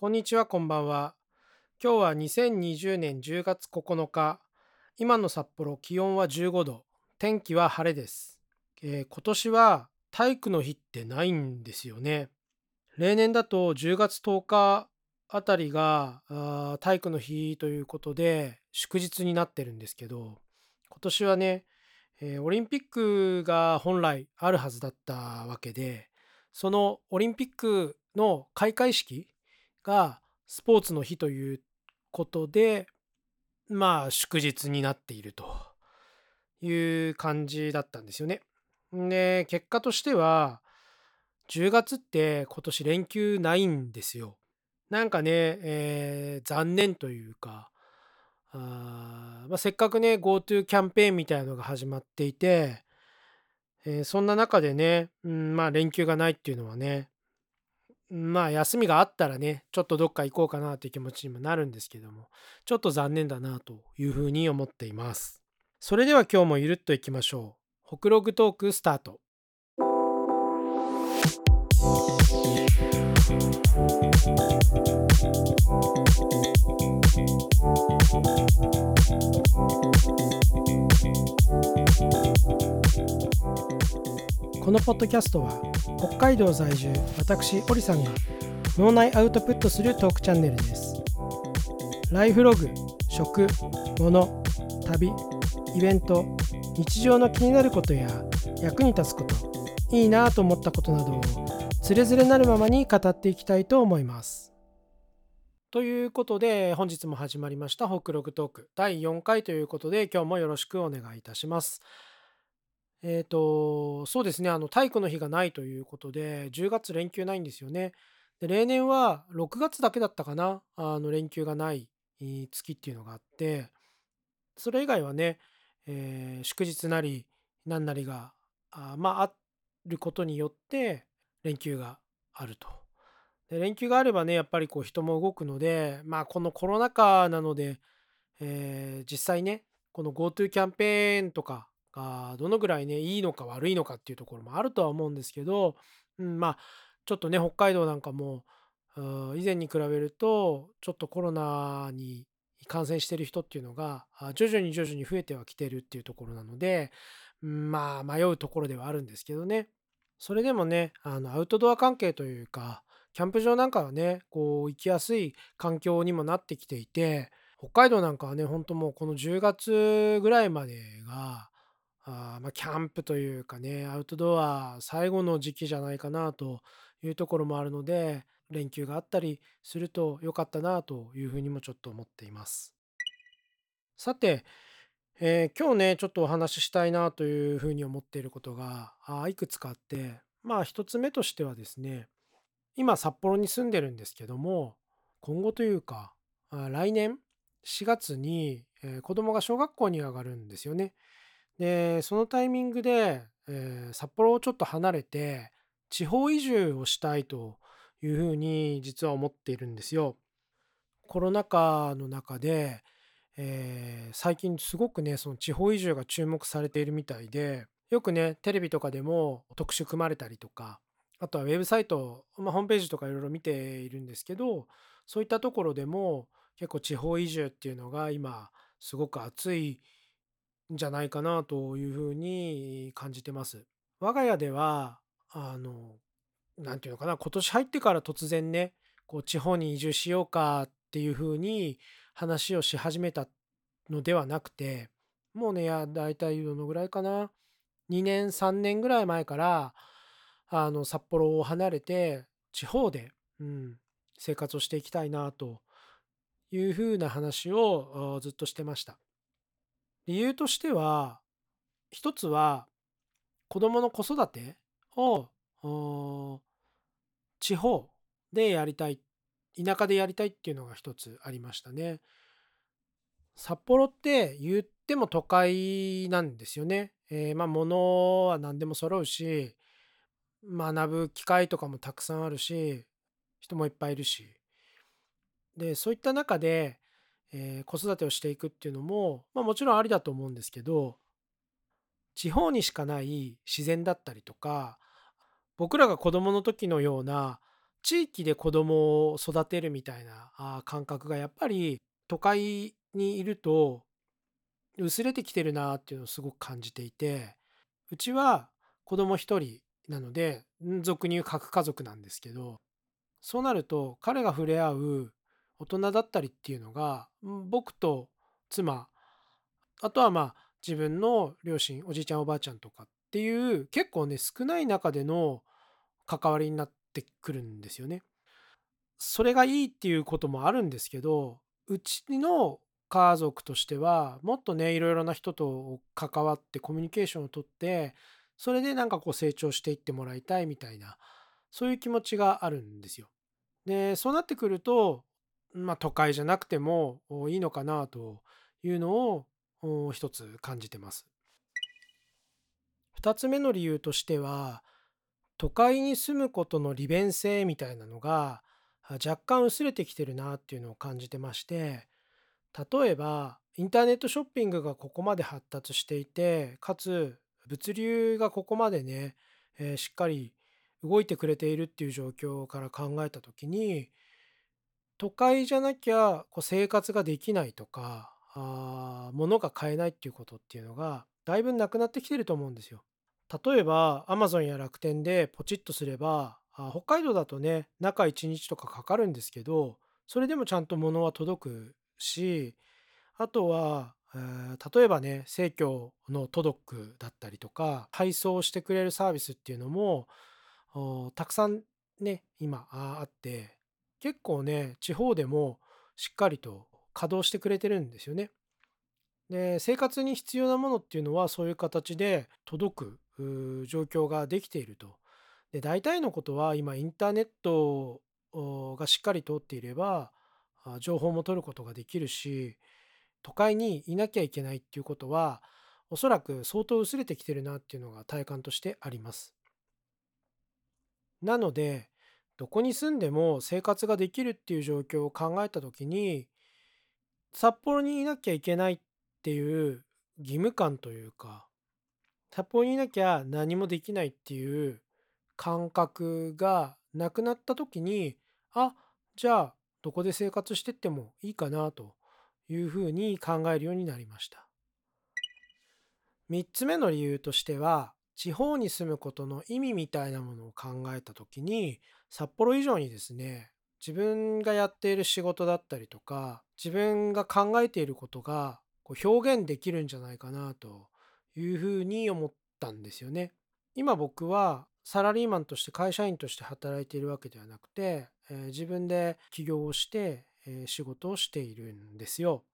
こんにちは、こんばんは。今日は2020年10月9日。今の札幌、気温は15度。天気は晴れです。えー今年は体育の日ってないんですよね。例年だと10月10日あたりがあ体育の日ということで祝日になってるんですけど、今年はね、えーオリンピックが本来あるはずだったわけで、そのオリンピックの開会式がスポーツの日ということで、まあ祝日になっているという感じだったんですよね。で、結果としては、10月って今年連休ないんですよ。なんかね、えー残念というか、あまあ、せっかくね、GoTo キャンペーンみたいなのが始まっていて、えーそんな中でね、うん、まあ連休がないっていうのはね、まあ休みがあったらね、ちょっとどっか行こうかなという気持ちにもなるんですけども、ちょっと残念だなというふうに思っています。それでは今日もゆるっといきましょう。ホクログトークスタート。このポッドキャストは北海道在住私オリさんが脳内アウトプットするトークチャンネルです。ライフログ食物旅イベント日常の気になることや役に立つこといいなと思ったことなどをつれづれなるままに語っていきたいと思います。ということで本日も始まりましたホクログトーク。第4回ということで今日もよろしくお願いいたします。えっ、と、そうですね、あの、体育の日がないということで、10月連休ないんですよね。で、例年は6月だけだったかな、あの、連休がない月っていうのがあって、それ以外はね、えー祝日なり、何なりが、あまあ、あることによって、連休があると。で、連休があればね、やっぱりこう人も動くので、まあ、このコロナ禍なので、えー実際ね、この GoTo キャンペーンとかがどのぐらいね、いいのか悪いのかっていうところもあるとは思うんですけど、うん、まあ、ちょっとね、北海道なんかも、以前に比べると、ちょっとコロナに感染してる人っていうのが、徐々に徐々に増えてはきてるっていうところなので、うんまあ、迷うところではあるんですけどね。それでもね、あの、アウトドア関係というか、キャンプ場なんかはね、こう、行きやすい環境にもなってきていて、北海道なんかはね、ほんともうこの10月ぐらいまでが、あまあ、キャンプというかね、アウトドア最後の時期じゃないかなというところもあるので、連休があったりすると良かったなというふうにもちょっと思っています。さて、えー今日ね、ちょっとお話ししたいなというふうに思っていることが、あいくつかあって、まあ一つ目としてはですね、今札幌に住んでるんですけども、今後というか、来年4月に、え子供が小学校に上がるんですよね。で、そのタイミングで、えー札幌をちょっと離れて、地方移住をしたいというふうに実は思っているんですよ。コロナ禍の中で、えー最近すごくね、その地方移住が注目されているみたいで、よくね、テレビとかでも特集組まれたりとか、あとはウェブサイト、まあ、ホームページとかいろいろ見ているんですけど、そういったところでも結構地方移住っていうのが今すごく熱いじゃないかなというふうに感じてます。我が家では、あの、なんていうのかな、今年入ってから突然ね、こう地方に移住しようかっていうふうに話をし始めたのではなくて、もうね、いや、だいたいどのぐらいかな、2年、3年ぐらい前から、あの、札幌を離れて、地方で、うん、生活をしていきたいなというふうな話をずっとしてました。理由としては、一つは子供の子育てを地方でやりたい、田舎でやりたいっていうのが一つありましたね。札幌って言っても都会なんですよね。えーまあ物は何でも揃うし、学ぶ機会とかもたくさんあるし、人もいっぱいいるし。で、そういった中で、えー子育てをしていくっていうのも、まあもちろんありだと思うんですけど、地方にしかない自然だったりとか、僕らが子供の時のような地域で子供を育てるみたいなあ感覚がやっぱり都会にいると薄れてきてるなっていうのをすごく感じていてうちは子供一人なので俗に言う核家族なんですけどそうなると彼が触れ合う大人だったりっていうのが僕と妻あとはまあ自分の両親おじいちゃんおばあちゃんとかっていう結構ね少ない中での関わりになってくるんですよね。それがいいっていうこともあるんですけどうちの家族としてはもっとねいろいろな人と関わってコミュニケーションをとってそれでなんかこう成長していってもらいたいみたいなそういう気持ちがあるんですよ。でそうなってくるとまあ都会じゃなくてもいいのかなというのを一つ感じてます。2つ目の理由としては都会に住むことの利便性みたいなのが若干薄れてきてるなっていうのを感じてまして例えばインターネットショッピングがここまで発達していてかつ物流がここまでね、えー、しっかり動いてくれているっていう状況から考えた時に都会じゃなきゃこう生活ができないとかあ物が買えないっていうことっていうのがだいぶなくなってきてると思うんですよ。例えば Amazon や楽天でポチッとすれば北海道だとね中1日とかかかるんですけどそれでもちゃんと物は届くしあとは、えー、例えばね生協の届くだったりとか配送してくれるサービスっていうのもたくさんね今あって結構ね地方でもしっかりと稼働してくれてるんですよね。で生活に必要なものっていうのはそういう形で届く状況ができていると。で大体のことは今インターネットがしっかり通っていれば情報も取ることができるし都会にいなきゃいけないっていうことはおそらく相当薄れてきてるなっていうのが体感としてあります。なのでどこに住んでも生活ができるっていう状況を考えた時に札幌にいなきゃいけないっていう義務感というか札幌にいなきゃ何もできないっていう感覚がなくなった時にあじゃあどこで生活してってもいいかなというふうに考えるようになりました。3つ目の理由としては地方に住むことの意味みたいなものを考えた時に札幌以上にですね自分がやっている仕事だったりとか自分が考えていることが表現できるんじゃないかなというふうに思ったんですよね。今僕はサラリーマンとして会社員として働いているわけではなくて、えー、自分で起業をして、えー、仕事をしているんですよ。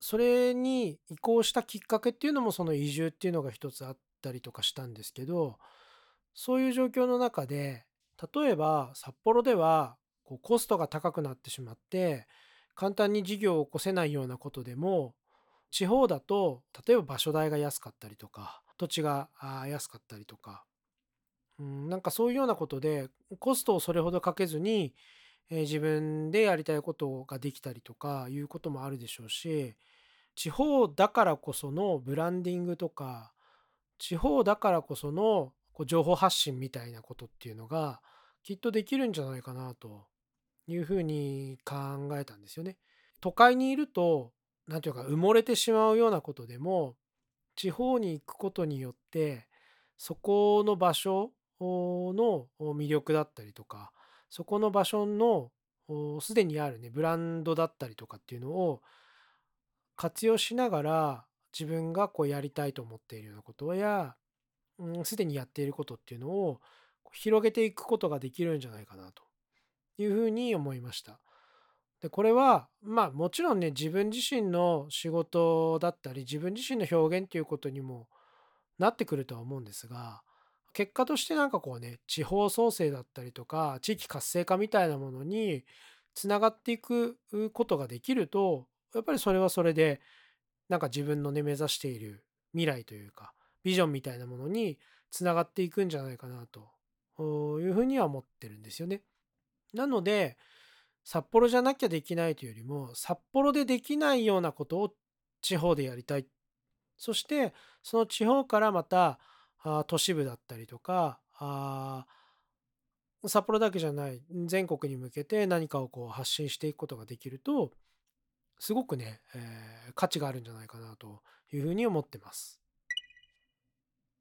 それに移行したきっかけっていうのもその移住っていうのが一つあったりとかしたんですけどそういう状況の中で例えば札幌ではこうコストが高くなってしまって簡単に事業を起こせないようなことでも地方だと例えば場所代が安かったりとか土地が安かったりとか、うん、なんかそういうようなことでコストをそれほどかけずに、えー、自分でやりたいことができたりとかいうこともあるでしょうし地方だからこそのブランディングとか地方だからこそのこう情報発信みたいなことっていうのがきっとできるんじゃないかなというふうに考えたんですよね。都会にいると何て言うか埋もれてしまうようなことでも地方に行くことによってそこの場所の魅力だったりとかそこの場所のすでにあるねブランドだったりとかっていうのを活用しながら自分がこうやりたいと思っているようなことやすでにやっていることっていうのを広げていくことができるんじゃないかなというふうに思いました。でこれはまあもちろんね自分自身の仕事だったり自分自身の表現っていうことにもなってくるとは思うんですが結果としてなんかこうね地方創生だったりとか地域活性化みたいなものにつながっていくことができるとやっぱりそれはそれでなんか自分のね目指している未来というかビジョンみたいなものにつながっていくんじゃないかなというふうには思ってるんですよね。なので札幌じゃなきゃできないというよりも札幌でできないようなことを地方でやりたいそしてその地方からまた都市部だったりとか札幌だけじゃない全国に向けて何かをこう発信していくことができるとすごくね、えー、価値があるんじゃないかなというふうに思ってます。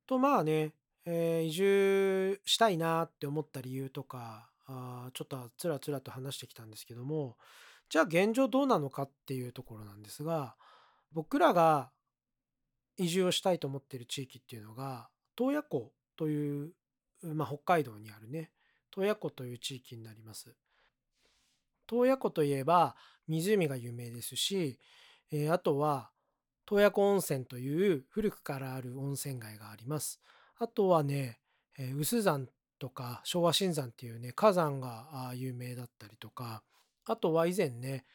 とまあね、えー、移住したいなって思った理由とかあちょっとつらつらと話してきたんですけどもじゃあ現状どうなのかっていうところなんですが僕らが移住をしたいと思ってる地域っていうのが洞爺湖という、まあ、北海道にあるね洞爺湖という地域になります。洞爺湖といえば湖が有名ですし、えー、あとは洞爺湖温泉という古くからある温泉街があります。あとはね、えー、臼山とか昭和新山っていうね火山が有名だったりとかあとは以前ね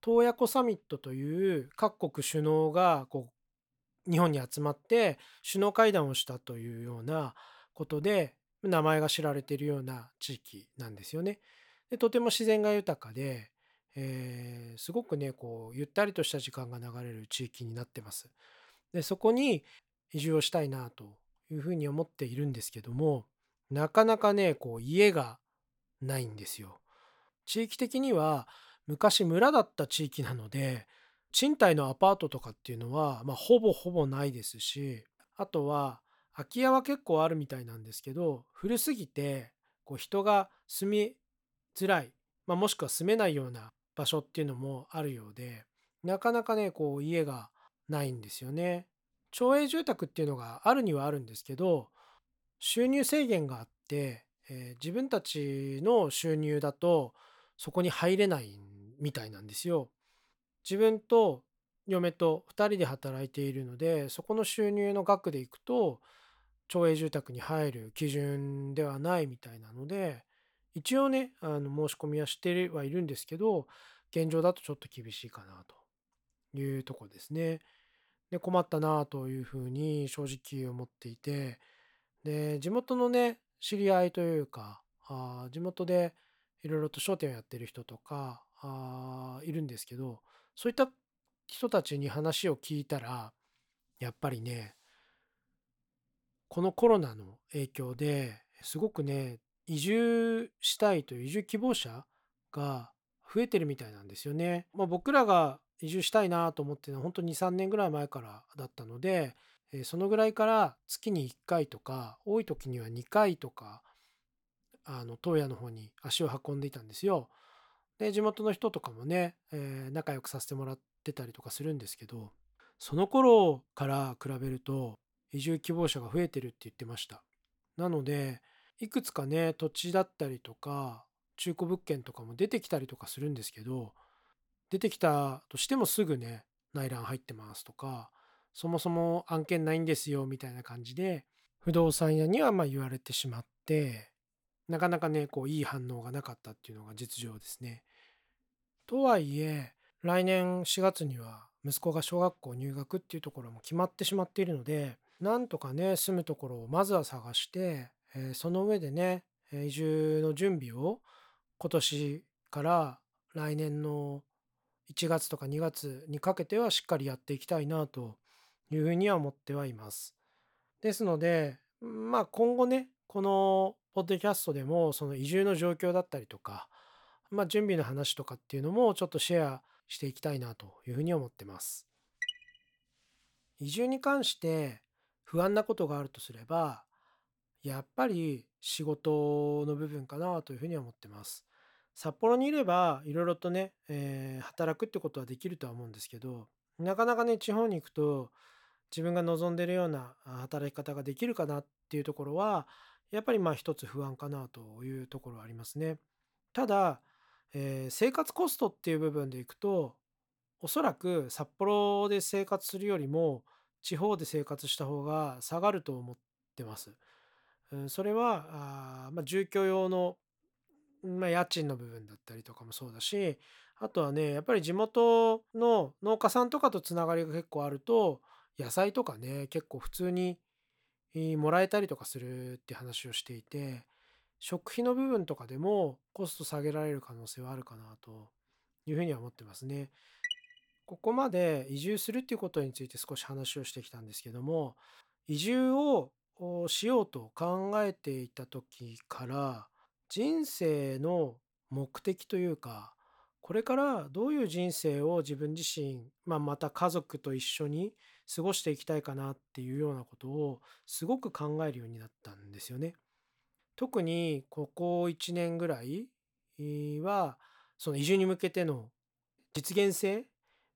洞爺湖サミットという各国首脳がこう日本に集まって首脳会談をしたというようなことで名前が知られているような地域なんですよね。でとても自然が豊かで、えー、すごくねこうゆったりとした時間が流れる地域になってます。でそこに移住をしたいなというふうに思っているんですけどもなかなかねこう家がないんですよ。地域的には昔村だった地域なので賃貸のアパートとかっていうのは、まあ、ほぼほぼないですしあとは空き家は結構あるみたいなんですけど古すぎてこう人が住みづらい、まあ、もしくは住めないような場所っていうのもあるようでなかなかねこう家がないんですよね。町営住宅っていうのがあるにはあるんですけど収入制限があって、えー、自分たちの収入だとそこに入れないみたいなんですよ。自分と嫁と2人で働いているのでそこの収入の額でいくと町営住宅に入る基準ではないみたいなので一応ねあの申し込みはしてはいるんですけど現状だとちょっと厳しいかなというとこですね。で困ったなというふうに正直思っていてで地元のね知り合いというかあ地元でいろいろと商店をやってる人とかあいるんですけどそういった人たちに話を聞いたらやっぱりねこのコロナの影響ですごくね移住したいという移住希望者が増えてるみたいなんですよね。まあ、僕らが移住したいなと思ってのは本当に23年ぐらい前からだったのでそのぐらいから月に1回とか多い時には2回とかあの東野の方に足を運んでいたんですよ。で地元の人とかもね、えー、仲良くさせてもらってたりとかするんですけどその頃から比べると移住希望者が増えてるって言ってました。なので、いくつかね、土地だったりとか、中古物件とかも出てきたりとかするんですけど、出てきたとしてもすぐね、内覧入ってますとか、そもそも案件ないんですよみたいな感じで、不動産屋にはま言われてしまって、なかなかね、こういい反応がなかったっていうのが実情ですね。とはいえ、来年4月には息子が小学校入学っていうところも決まってしまっているので、なんとかね、住むところをまずは探して、え、その上でね、移住の準備を今年から来年の1月とか2月にかけてはしっかりやっていきたいなというふうには思ってはいます。ですので、まあ今後ね、このポッドキャストでもその移住の状況だったりとか、まあ準備の話とかっていうのもちょっとシェアしていきたいなというふうに思ってます。移住に関して不安なことがあるとすれば、やっぱり仕事の部分かなというふうには思ってます。札幌にいればいろいろとね、えー、働くってことはできるとは思うんですけど、なかなかね、地方に行くと自分が望んでるような働き方ができるかなっていうところは、やっぱりまあ一つ不安かなというところはありますね。ただ、えー、生活コストっていう部分でいくと、おそらく札幌で生活するよりも地方で生活した方が下がると思ってます。それはあ、まあ、住居用の、まあ、家賃の部分だったりとかもそうだしあとはねやっぱり地元の農家さんとかとつながりが結構あると野菜とかね結構普通にもらえたりとかするって話をしていて食費の部分とかでもコスト下げられる可能性はあるかなというふうには思ってますね。ここまで移住するっていうことについて少し話をしてきたんですけども移住ををしようと考えていた時から人生の目的というかこれからどういう人生を自分自身、まあ、また家族と一緒に過ごしていきたいかなっていうようなことをすごく考えるようになったんですよね。特にここ1年ぐらいはその移住に向けての実現性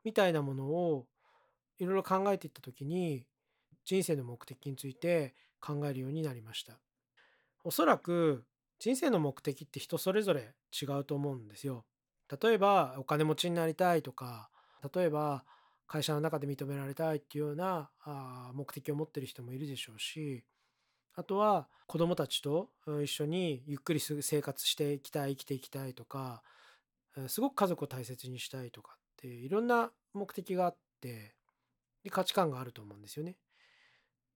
みたいなものをいろいろ考えていった時に人生の目的について考えるようになりました。おそらく人生の目的って人それぞれ違うと思うんですよ。例えばお金持ちになりたいとか例えば会社の中で認められたいっていうようなあ目的を持ってる人もいるでしょうしあとは子供たちと一緒にゆっくり生活していきたい生きていきたいとかすごく家族を大切にしたいとかっていろんな目的があってで価値観があると思うんですよね。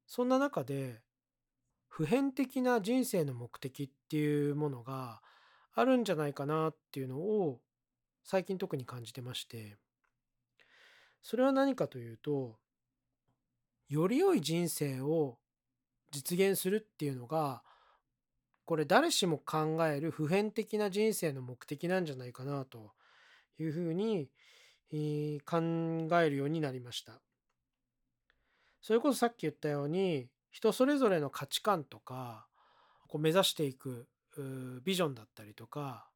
そんな中で普遍的な人生の目的っていうものがあるんじゃないかなっていうのを最近特に感じてましてそれは何かというとより良い人生を実現するっていうのがこれ誰しも考える普遍的な人生の目的なんじゃないかなというふうに考えるようになりました。それこそさっき言ったように人それぞれの価値観とかこう目指していくビジョンだったりとか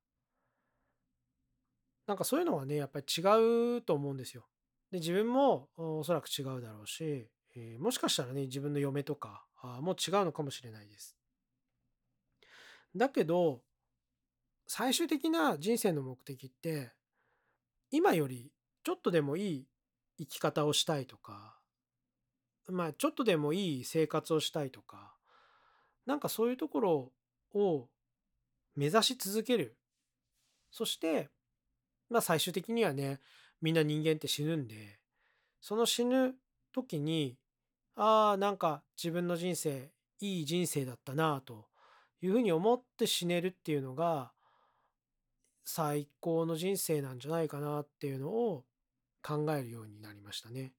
なんかそういうのはねやっぱり違うと思うんですよ。で自分もおそらく違うだろうし、えー、もしかしたらね自分の嫁とかも違うのかもしれないです。だけど最終的な人生の目的って今よりちょっとでもいい生き方をしたいとかまあちょっとでもいい生活をしたいとかなんかそういうところを目指し続けるそしてまあ最終的にはねみんな人間って死ぬんでその死ぬ時にああなんか自分の人生いい人生だったなというふうに思って死ねるっていうのが最高の人生なんじゃないかなっていうのを考えるようになりましたね。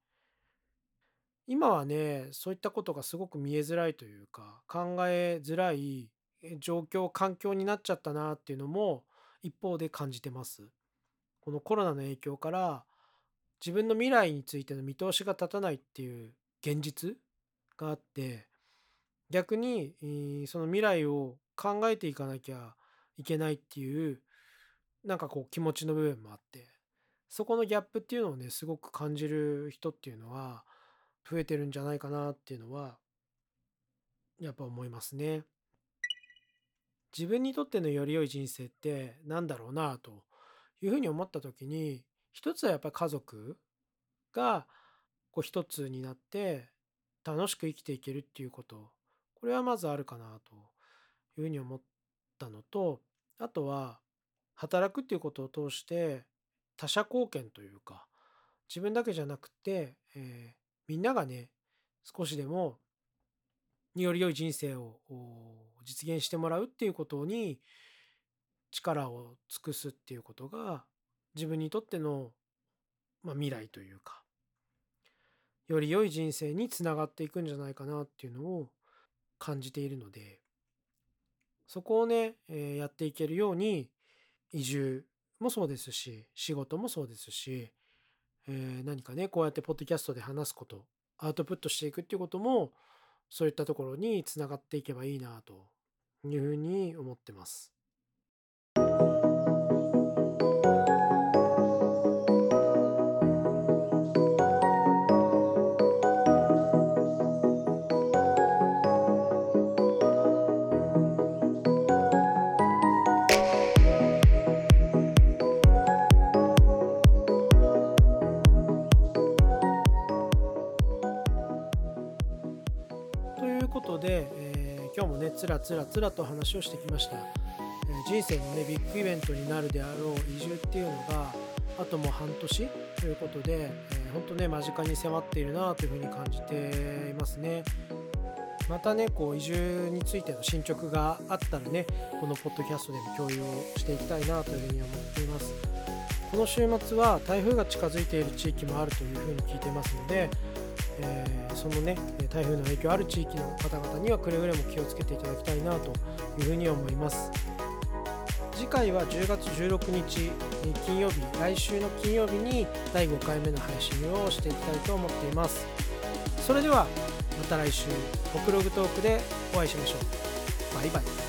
今はねそういったことがすごく見えづらいというか考えづらい状況環境になっちゃったなっていうのも一方で感じてます。このコロナの影響から自分の未来についての見通しが立たないっていう現実があって逆にその未来を考えていかなきゃいけないっていうなんかこう気持ちの部分もあってそこのギャップっていうのをねすごく感じる人っていうのは増えてるんじゃないかなっていうのはやっぱ思いますね。自分にとってのより良い人生って何だろうなというふうに思った時に一つはやっぱり家族がこう一つになって楽しく生きていけるっていうことこれはまずあるかなというふうに思ったのとあとは働くっていうことを通して他者貢献というか自分だけじゃなくて、えー、みんながね少しでもより良い人生を実現してもらうっていうことに力を尽くすっていうことが自分にとっての、まあ、未来というかより良い人生につながっていくんじゃないかなっていうのを感じているのでそこをね、え、やっていけるように移住もそうですし仕事もそうですし、えー、何かねこうやってポッドキャストで話すことアウトプットしていくっていうこともそういったところにつながっていけばいいなというふうに思ってます。つらつらつらと話をしてきました、えー、人生のねビッグイベントになるであろう移住っていうのがあともう半年ということで、えー、本当ね間近に迫っているなというふうに感じていますね。またねこう移住についての進捗があったらねこのポッドキャストでも共有をしていきたいなというふうに思っています。この週末は台風が近づいている地域もあるというふうに聞いてますのでえー、そのね台風の影響ある地域の方々にはくれぐれも気をつけていただきたいなというふうに思います。次回は10月16日金曜日来週の金曜日に第5回目の配信をしていきたいと思っています。それではまた来週「北ログトーク」でお会いしましょう。バイバイ。